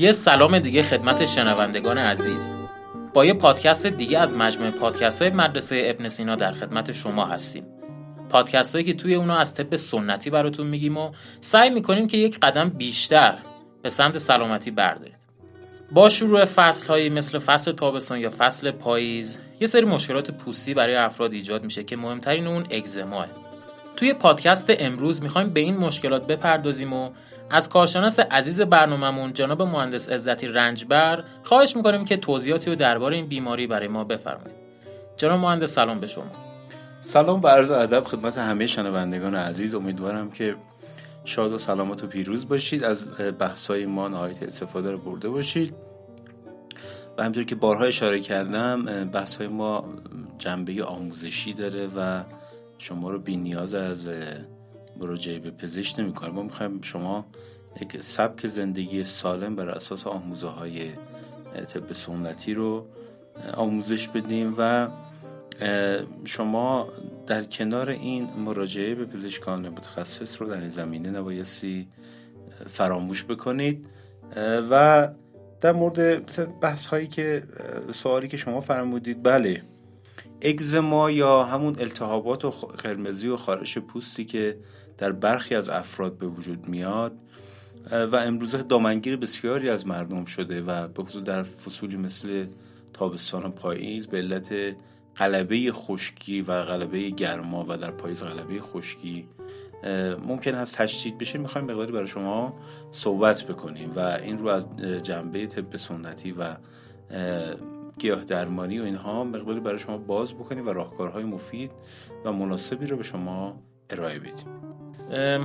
یه سلام دیگه خدمت شنوندگان عزیز. با یه پادکست دیگه از مجموعه پادکست های مدرسه ابن سینا در خدمت شما هستیم. پادکست هایی که توی اونا از طب سنتی براتون میگیم و سعی می‌کنیم که یک قدم بیشتر به سمت سلامتی برداریم. با شروع فصل هایی مثل فصل تابستان یا فصل پاییز یه سری مشکلات پوستی برای افراد ایجاد میشه که مهمترین اون اگزماه. توی پادکست امروز می‌خوایم به این مشکلات بپردازیم و از کارشناس عزیز برنامهمون جناب مهندس عزتی رنجبر خواهش می‌کنیم که توضیحاتی رو درباره این بیماری برای ما بفرمایید. جناب مهندس سلام به شما. سلام و عرض ادب خدمت همه شنوندگان عزیز. امیدوارم که شاد و سلامت و پیروز باشید. از بحث‌های ما نهایت استفاده رو برده باشید. و همطور که بارها اشاره کردم بحث ما جنبه آموزشی داره و شما رو بی نیاز از مراجعه به پزشک نمی‌کنه. ما می‌خوایم شما یک سبک زندگی سالم بر اساس آموزه های طب سنتی رو آموزش بدیم و شما در کنار این مراجعه به پزشکان متخصص رو در این زمینه نبایستی فراموش بکنید. و در مورد بحث هایی که سوالی که شما فرمودید بله. اگزما یا همون التهابات و قرمزی و خارش پوستی که در برخی از افراد به وجود میاد و امروزه دامنگیر بسیاری از مردم شده و به خصوص در فصولی مثل تابستان و پاییز به علت غلبه خشکی و غلبه گرما و در پاییز غلبه خشکی ممکن هست تشدید بشه. می‌خوایم مقداری برای شما صحبت بکنیم و این رو از جنبه طب سنتی و گیاه درمانی و اینها مقداری برای شما باز بکنیم و راهکارهای مفید و مناسبی رو به شما ارائه بدیم.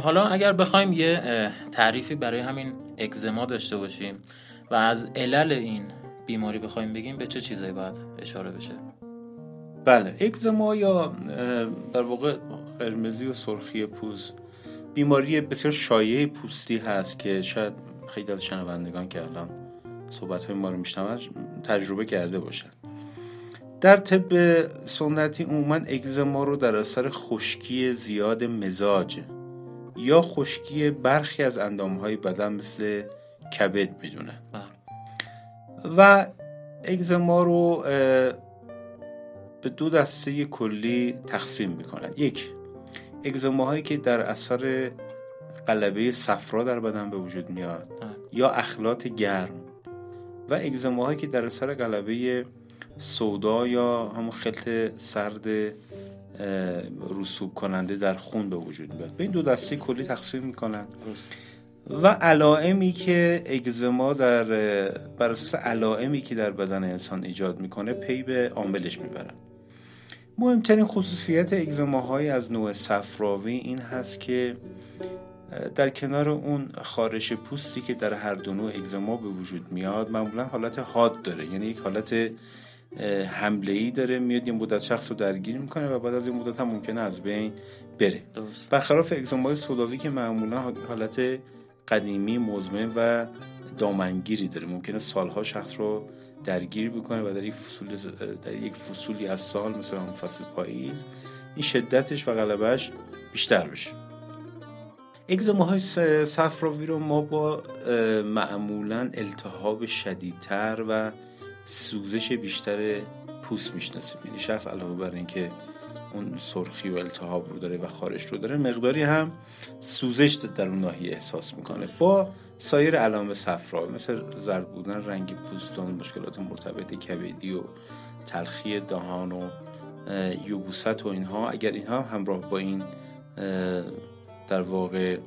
حالا اگر بخوایم یه تعریفی برای همین اگزما داشته باشیم و از علل این بیماری بخوایم بگیم به چه چیزایی باید اشاره بشه؟ بله اگزما یا در واقع قرمزی و سرخی پوست بیماری بسیار شایع پوستی هست که شاید خیلی از شنوندگان که الان صحبت های ما رو میشنوند تجربه کرده باشن. در طب سنتی عموما اگزما رو در اثر خشکی زیاد مزاج یا خشکی برخی از اندام های بدن مثل کبد می‌دونن و اگزما رو به دو دسته کلی تقسیم می‌کنن. یک اگزماهایی که در اثر قلبه صفرا در بدن به وجود میاد یا اخلاط گرم. و اگزماهایی که در اثر قلبه سودا یا همون خلط سرد رسوب کننده در خون به وجود میاد. به این دو دسته کلی تقسیم می‌کنن. و علائمی که اگزما در بر اساس علائمی که در بدن انسان ایجاد می‌کنه پی به عاملش می‌برن. مهمترین خصوصیت اگزماهای از نوع صفراوی این هست که در کنار اون خارش پوستی که در هر دو نوع اگزما به وجود میاد معمولا حالت حاد داره. یعنی یک حالت حمله ای داره میاد یه مدت شخص رو درگیر می‌کنه و بعد از این مدت هم ممکنه از بین بره. برخلاف اگزمای سوداوی که معمولا حالت قدیمی مزمن و دامنگیری داره. ممکنه سالها شخص رو درگیر بکنه و در یک فصول در یک فصولی از سال مثل هم فصل پاییز این شدتش و غلبش بیشتر بشه. اگزماهای صفراوی رو ما با معمولا التهاب شدیدتر و سوزش بیشتر پوست می‌شناسیم. یعنی شخص علاوه بر اینکه اون سرخی و التهاب رو داره و خارش رو داره مقداری هم سوزش در اون ناحیه احساس می‌کنه. با سایر علائم صفرا مثل زرد بودن رنگ پوستان مشکلات مرتبط کبدی و تلخی دهان و یوبوست و اینها اگر اینها همراه با این در واقع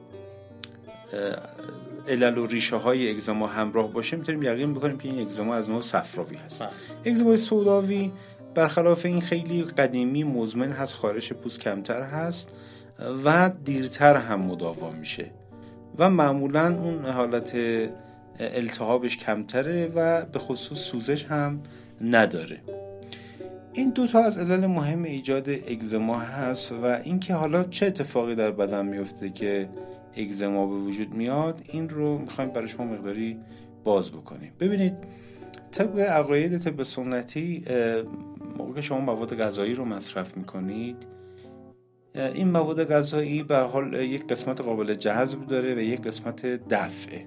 علل و ریشه های اگزما همراه باشه می‌تونیم یقین بکنیم که این اگزما از نوع صفراوی هست. اگزمای سوداوی برخلاف این خیلی قدیمی مزمن هست خارش پوست کمتر هست و دیرتر هم مداوا میشه و معمولا اون حالت التهابش کمتره و به خصوص سوزش هم نداره. این دو تا از علل مهم ایجاد اگزما هست و اینکه حالا چه اتفاقی در بدن میفته که اگزما به وجود میاد این رو می‌خوایم برای شما مقداری باز بکنیم. ببینید طبق عقاید طب سنتی موقع که شما مواد غذایی رو مصرف می‌کنید این مواد غذایی به حال یک قسمت قابل جذب داره و یک قسمت دفعه.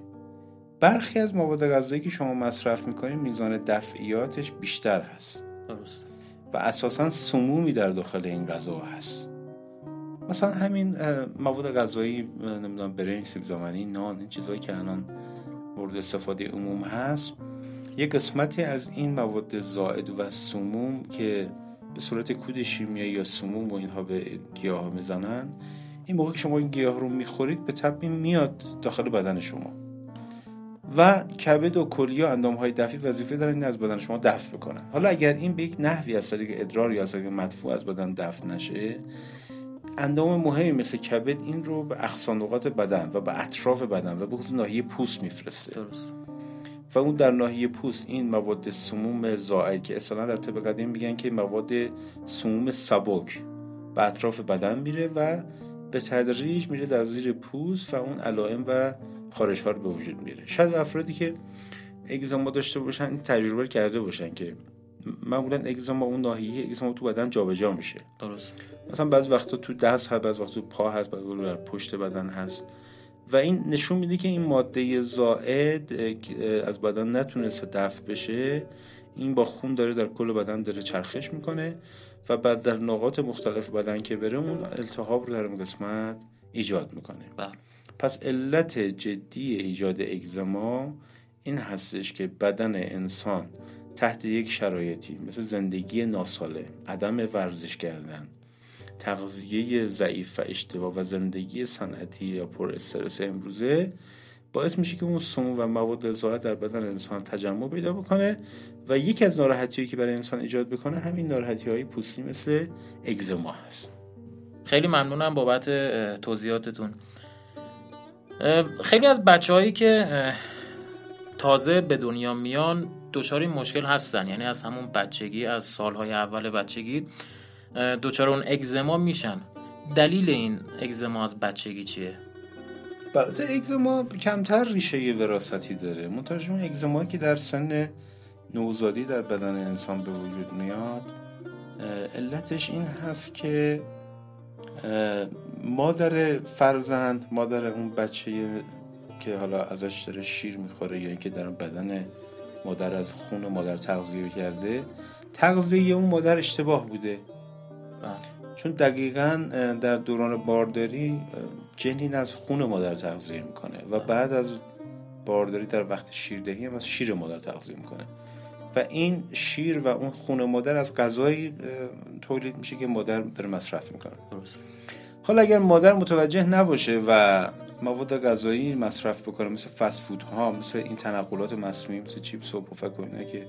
برخی از مواد غذایی که شما مصرف می‌کنید میزان دفعیاتش بیشتر هست. درست و اساسا سمومی در داخل این غذا هست. مثلا همین مواد غذایی نمی‌دونم برنج سیب زمینی نان این چیزهایی که الان مورد استفاده عموم هست یک قسمتی از این مواد زائد و سموم که به صورت کود شیمیایی یا سموم و اینها به گیاه می‌زنن این موقع که شما این گیاه رو می‌خورید به طبعی میاد داخل بدن شما. و کبد و کلیه و اندام های دفی وظیفه دارن این از بدن شما دفع بکنن. حالا اگر این به یک نحوی از طریق ادرار یا از طریق مدفوع از بدن دفع نشه اندام مهمی مثل کبد این رو به اخصانقات بدن و به اطراف بدن و به خصوص ناحیه پوست میفرسته. درست. و اون در ناحیه پوست این مواد سموم زائد که اصلا در طب قدیم میگن که مواد سموم سبک به اطراف بدن میره و به تدریج میره در زیر پوست و اون علائم و خارش ها رو به وجود میاره. شاید افرادی که اگزما داشته باشن این تجربه کرده باشن که معمولا اگزما اون ناحیه اگزما تو بدن جابجا میشه. درست. مثلا بعض وقتا تو دست هست بعض وقتا تو پا هست بعض وقتا در پشت بدن هست. و این نشون میده که این ماده زائد از بدن نتونسته دفع بشه. این با خون داره در کل بدن داره چرخش می‌کنه و بعد در نقاط مختلف بدن که بره اون التهاب رو در اون قسمت ایجاد می‌کنه. بله. پس علت جدی ایجاد اگزما این هستش که بدن انسان تحت یک شرایطی مثل زندگی ناسالم عدم ورزش کردن تغذیه ضعیف و اشتباه و زندگی صنعتی یا پر استرس امروزه باعث میشه که اون سموم و مواد زائد در بدن انسان تجمع پیدا بکنه و یکی از ناراحتی که برای انسان ایجاد بکنه همین ناراحتی های پوستی مثل اگزما هست. خیلی ممنونم بابت توضیحاتتون. خیلی از بچه هایی که تازه به دنیا میان دچار این مشکل هستن. یعنی از همون بچگی از سالهای اول بچگی دچار اون اگزما میشن. دلیل این اگزما از بچگی چیه؟ البته اگزما کمتر ریشه وراثتی داره. منتها اون اگزما که در سن نوزادی در بدن انسان به وجود میاد علتش این هست که مادر فرزند مادر اون بچه که حالا ازش داره شیر می‌خوره یا اینکه در بدن مادر از خون مادر تغذیه کرده تغذیه اون مادر اشتباه بوده. چون دقیقا در دوران بارداری جنین از خون مادر تغذیه می‌کنه و بعد از بارداری در وقت شیردهی هم از شیر مادر تغذیه می‌کنه. و این شیر و اون خون مادر از غذایی تولید میشه که مادر داره مصرف می‌کنه. درست حالا اگر مادر متوجه نباشه و مواد غذایی مصرف بکنه مثل فست فود ها مثل این تنقلات مصنوعی مثل چیپس و پفک و اینا که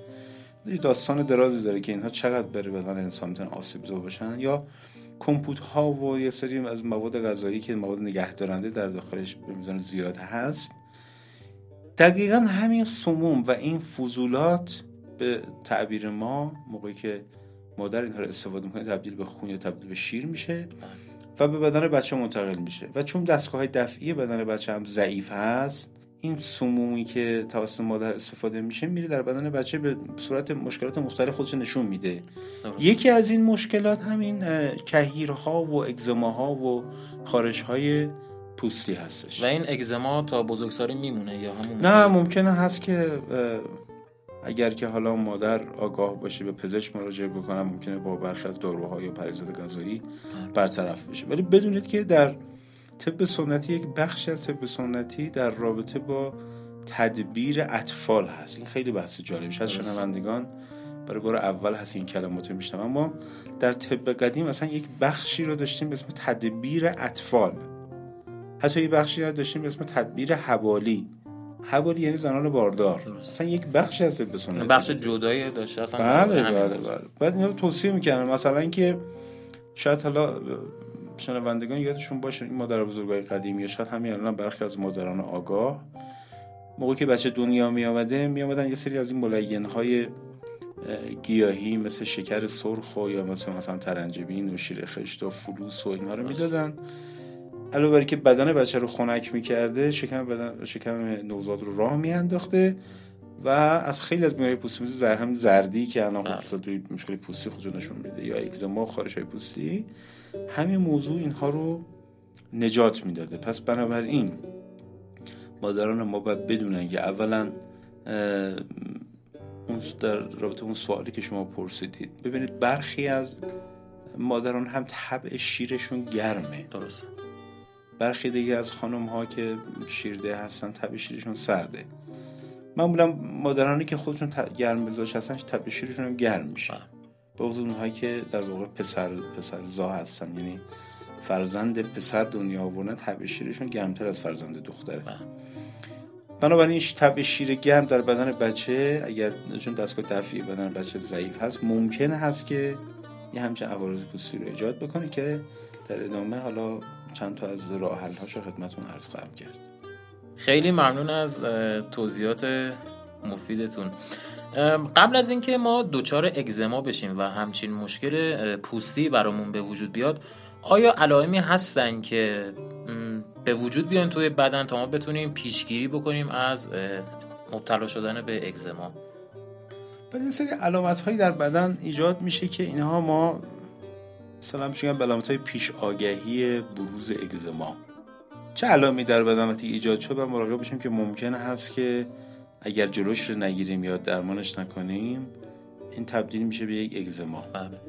داستان درازی داره که اینها چقدر بره بدن انسان می‌تونن آسیب باشن یا کمپوت ها و یه سری از مواد غذایی که مواد نگهدارنده در داخلش به میزان زیاد هست. دقیقا همین سموم و این فضولات به تعبیر ما موقعی که مادر اینها رو استفاده می‌کنه تبدیل به خون یا تبدیل به شیر میشه. و به بدن بچه منتقل میشه. و چون دستگاه های دفعی بدن بچه هم ضعیف هست این سمومی که توسط مادر استفاده میشه میره در بدن بچه به صورت مشکلات مختلف خودش نشون میده. یکی از این مشکلات همین کهیرها و اگزماها و خارش پوستی هستش. و این اگزما تا بزرگسالی میمونه یا همون نه ممکنه هست که اگر که حالا مادر آگاه باشه به پزشک مراجعه بکنم ممکنه با برخی از داروها یا پریزاد غذایی برطرف بشه. ولی بدونید که در طب سنتی یک بخشی از طب سنتی در رابطه با تدبیر اطفال هست. این خیلی بحث جالبی شاید شنوندگان برای بار اول هست این کلمات میشنم اما در طب قدیم مثلا یک بخشی رو داشتیم به اسم تدبیر اطفال. حتی یک بخشی رو داشتیم به اسم تدبیر حوالی. حوالی یعنی زنان باردار. مثلا یک بخش از طب سنتی بخش جدایی داشته. اصلا بله بله بله. بعد اینو توصیه می‌کنن مثلا اینکه شاید حالا شنوندگان یادشون باشه این مادر بزرگای قدیمی یا شاید همین الان برخی از مادران آگاه. موقعی که بچه دنیا می آمده می آمدن یه سری از این ملین های گیاهی مثل شکر سرخ و یا مثل مثلا ترنجبین و شیر خشت و فلوس و اینها رو می‌دادن. علاوه بر که بدن بچه رو خنک می‌کرده شکم بدن شکم نوزاد رو راه میانداخته و از خیلی از بیماری پوستی مثل زر هم زردی که الان خب مشکل پوستی خودشون نشون میده یا اگزما خارش های پوستی همین موضوع اینها رو نجات می‌داده. پس بنابراین مادران ما باید بدونن که اولا اون در رابطه اون سوالی که شما پرسیدید ببینید برخی از مادران هم طبع شیرشون گرمه. درست برخی دیگه از خانم ها که شیرده هستن طبع شیرشون سرده معمولا مادرانی که خودشون گرم مزاج هستن طبع شیرشون هم گرم میشه. با اونهایی که در واقع پسر پسر زا هستن یعنی فرزند پسر دنیا آوردن طبع شیرشون گرمتر از فرزند دختره. بنابراین طبع شیر گرم در بدن بچه اگر چون دستگاه دفعی بدن بچه ضعیف هست ممکن هست که یه همچین عوارض پوستی رو ایجاد بکنه که در ادامه حالا چند تا از راه حل هاشو خدمتتون عرض خواهم کرد. خیلی ممنون از توضیحات مفیدتون. قبل از اینکه ما دچار اگزما بشیم و همچین مشکل پوستی برامون به وجود بیاد آیا علائمی هستن که به وجود بیان توی بدن تا ما بتونیم پیشگیری بکنیم از مبتلا شدن به اگزما؟ بله سری علامت هایی در بدن ایجاد میشه که اینها ما مثلا میشه علامت های پیش آگهی بروز اگزما. چه علامی در بدن وقتی ایجاد شد؟ و مراقب بشیم که ممکن هست که اگر جلوش رو نگیریم یا درمانش نکنیم این تبدیل میشه به یک اگزما. بله.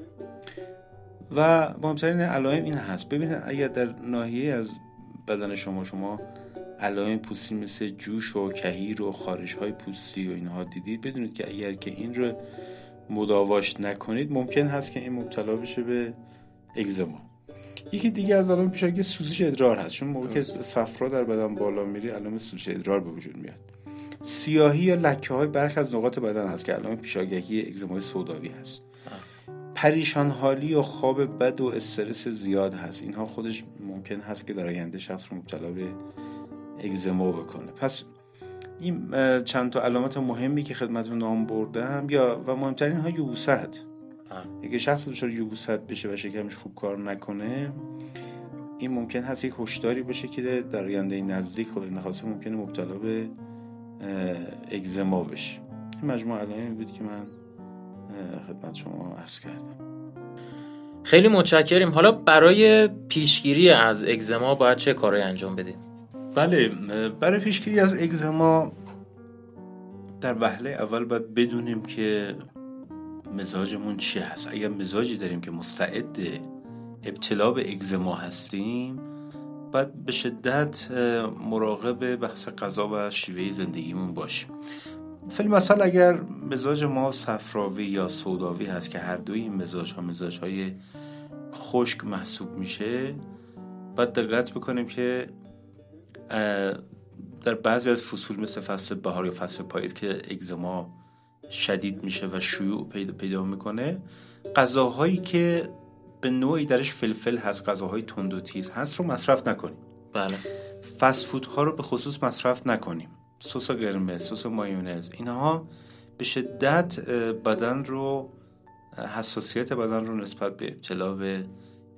و مهمترین علائم این هست. ببینید اگر در ناحیه از بدن شما شما علائم پوستی مثل جوش و کهیر و خارش های پوستی و اینها دیدید بدونید که اگر که این رو مداواش نکنید ممکن هست که این مبتلا بشه به اگزما یکی دیگه از علائم پیشاگی سوزش ادرار هست. چون موقع که صفرا در بدن بالا میره علائم سوزش ادرار به وجود میاد. سیاهی یا لکه های برخی از نقاط بدن هست که علائم پیشاگهی اگزمای سوداوی هست. پریشان حالی و خواب بد و استرس زیاد هست. اینها خودش ممکن هست که در آینده شخص رو مبتلا به اگزما بکنه. پس این چند تا علامت مهمی که خدمتتون نام بردم یا و مهمترین ها یوبوست اگه شخص دچار یوبوست بشه و شکمش خوب کار نکنه این ممکن هست یک هشداری باشه که در آینده نزدیک خود نخواسته ممکنه مبتلا به اگزما بشه. این مجموعه علائمی بود که من خدمت شما عرض کردم. خیلی متشکریم. حالا برای پیشگیری از اگزما باید چه کارهایی انجام بدیم؟ بله برای پیشگیری از اگزما در وهله اول باید بدونیم که مزاجمون چی هست؟ اگر مزاجی داریم که مستعد ابتلا به اگزما هستیم باید به شدت مراقب بحث غذا و شیوه زندگیمون باشیم. فیلم مثلا اگر مزاج ما صفراوی یا سوداوی هست که هر دوی این مزاج ها مزاج های خشک محسوب میشه باید دقت بکنیم که در بعضی از فصول مثل فصل بهار یا فصل پاییز که اگزما شدید میشه و شیوع پیدا پیدا می‌کنه. غذاهایی که به نوعی درش فلفل هست غذاهای تند و تیز هست رو مصرف نکنیم. بله. فست ها رو به خصوص مصرف نکنیم. سس قرمز سس مایونز اینها به شدت بدن رو حساسیت بدن رو نسبت به ابتلا به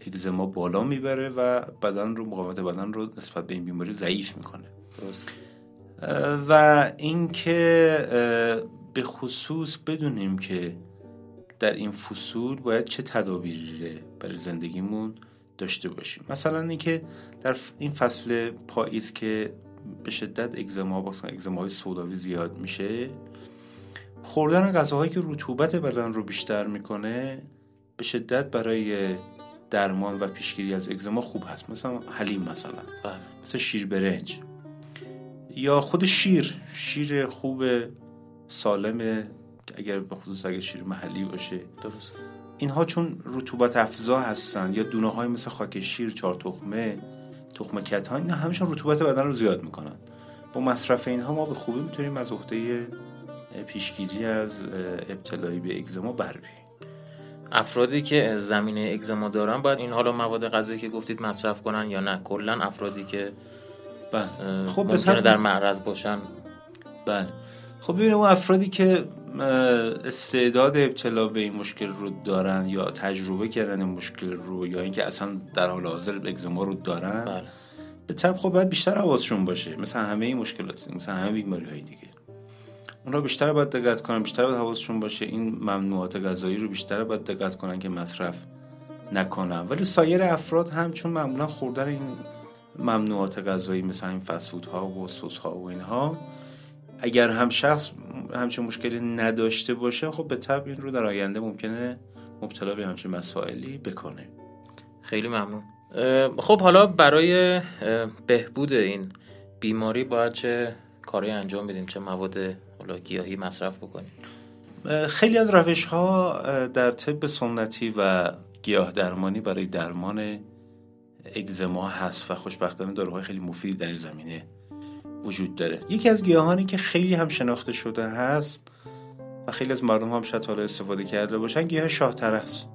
اگزما بالا می‌بره و بدن رو مقاومت بدن رو نسبت به این بیماری ضعیف می‌کنه. درست. و اینکه به خصوص بدونیم که در این فصول باید چه تدابیری برای زندگیمون داشته باشیم. مثلا اینکه در این فصل پاییز که به شدت اگزما اگزما اگزماهای سوداوی زیاد میشه خوردن غذاهایی که رطوبت بدن رو بیشتر می‌کنه به شدت برای درمان و پیشگیری از اگزما خوب هست. مثلا حلیم مثلا. بله. مثل شیر برنج. یا خود شیر شیر خوب سالم اگر به خصوص اگر شیر محلی باشه. درست. اینها چون رطوبت افزا هستن یا دونه های مثل خاک شیر چهار تخمه تخم کت ها اینا همشون رطوبت بدن رو زیاد می‌کنن. با مصرف اینها ما به خوبی می‌تونیم از عهده پیشگیری از ابتلایی به اگزما بر افرادی که زمینه اگزما دارن باید این حالا مواد غذایی که گفتید مصرف کنن یا نه کلا افرادی که بله. خب ممکنه در معرض باشن. بله. خب ببینیم اون افرادی که استعداد ابتلا به این مشکل رو دارن یا تجربه کردن این مشکل رو یا اینکه اصلا در حال حاضر اگزما رو دارن بله. به طب خب باید بیشتر حواسشون باشه. مثلا همه این مشکلات مثلا همه بیماری های دیگه. اونا بیشتر باید دقت کنن بیشتر باید حواسشون باشه. این ممنوعات غذایی رو بیشتر باید دقت کنن که مصرف نکنن. ولی سایر افراد هم چون معمولا خوردن این ممنوعات غذایی مثل این فسفود ها و سس ها و اینها اگر هم شخص همچین مشکلی نداشته باشه خب به طب این رو در آینده ممکنه مبتلا به همچین مسائلی بکنه. خیلی ممنون. خب حالا برای بهبود این بیماری باید چه کاری انجام بدیم؟ چه مواد گیاهی مصرف بکنیم؟ خیلی از روش ها در طب سنتی و گیاه درمانی برای درمان اگزما هست و خوشبختانه داروهای خیلی مفیدی در این زمینه وجود داره. یکی از گیاهانی که خیلی هم شناخته شده هست و خیلی از مردم هم شاید حالا استفاده کرده باشن گیاه شاهتر است.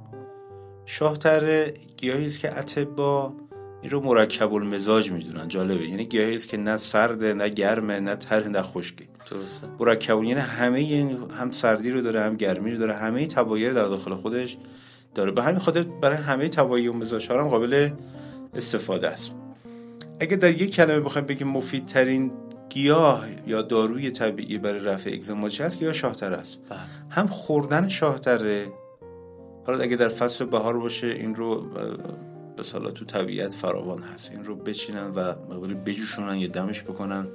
شاهتر گیاهی است که اتبا این رو مرکب المزاج می‌دونن. جالبه. یعنی گیاهی است که نه سرده نه گرمه نه تر نه خشکی درسته. مرکب یعنی همه این هم سردی رو داره هم گرمی رو داره همه تبایر در داخل خودش داره. به همین خاطر برای همه تبایی و مزاج هم قابل استفاده است. اگه در یک کلمه بخوایم بگیم مفیدترین گیاه یا داروی طبیعی برای رفع اگزما چی هست گیاه شاهتر است. بله. هم خوردن شاهتره. حالا اگه در فصل بهار باشه این رو به سالا تو طبیعت فراوان هست. این رو بچینن و مقداری بجوشونن یا دمش بکنن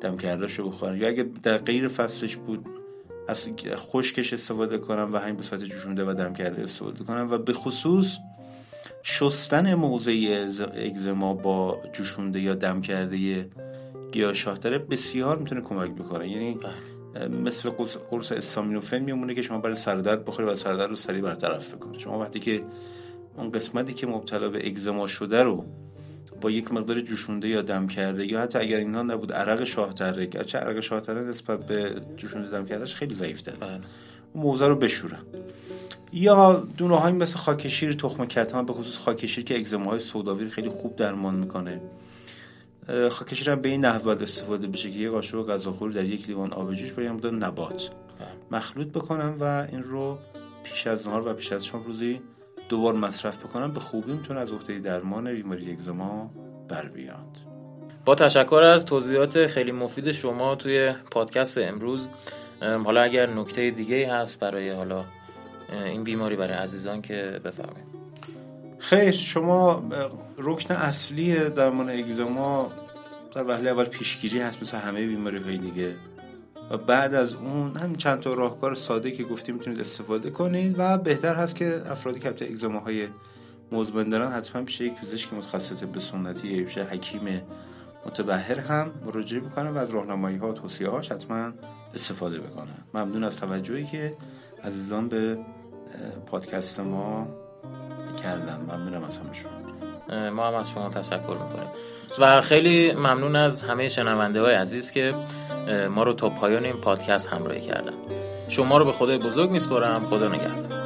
دم کرده رو بخورن. یا اگه در غیر فصلش بود از خشکش استفاده کنن و همین به صورت جوشونده و دم کرده استفاده کنن و به خصوص شستن موضع اگزما با جوشونده یا دم کرده گیاه شاهتره بسیار می‌تونه کمک بکنه یعنی بله. مثل قرص استامینوفن میمونه که شما برای سردرد بخوری و سردرد رو سریع برطرف بکنه شما وقتی که اون قسمتی که مبتلا به اگزما شده رو با یک مقدار جوشونده یا دم کرده یا حتی اگر اینها نبود عرق شاهتره گرچه عرق شاهتره نسبت به جوشونده دم کردهش خیلی ضعیف داره بله. اون موزه رو بشورن یا دونه های مثل خاکشیر تخم کتان به خصوص خاکشیر که اگزماهای سوداوی خیلی خوب درمان می‌کنه. خاکشیر هم به این نحو باید استفاده بشه که یک قاشق غذاخوری در یک لیوان آب جوش با یه نبات. بله. مخلوط بکنم و این رو پیش از نهار و پیش از شام روزی دوبار مصرف بکنم. به خوبی می‌تونه از عهده درمان بیماری اگزما بر بیاد. با تشکر از توضیحات خیلی مفید شما توی پادکست امروز. حالا اگر نکته دیگه هست برای حالا این بیماری برای عزیزان که بفرمایید. خیر شما رکن اصلی درمان اگزما در وهله اول پیشگیری هست مثل همه بیماری های دیگه. و بعد از اون همین چند تا راهکار ساده که گفتیم می‌تونید استفاده کنید و بهتر هست که افرادی که اگزما های مزمن دارن. حتما پیش یک پزشک متخصص به سنتی یا پیش حکیم متبهر هم مراجعه بکنن و از راهنمایی ها و توصیه هاش حتما استفاده بکنن ممنون از توجهی که عزیزان به پادکست ما کردن میرم از همشون ما هم از شما تشکر می‌کنیم. و خیلی ممنون از همه شنونده های عزیز که ما رو تا پایان این پادکست همراهی کردن. شما رو به خدای بزرگ میسپارم. خدا نگهدار.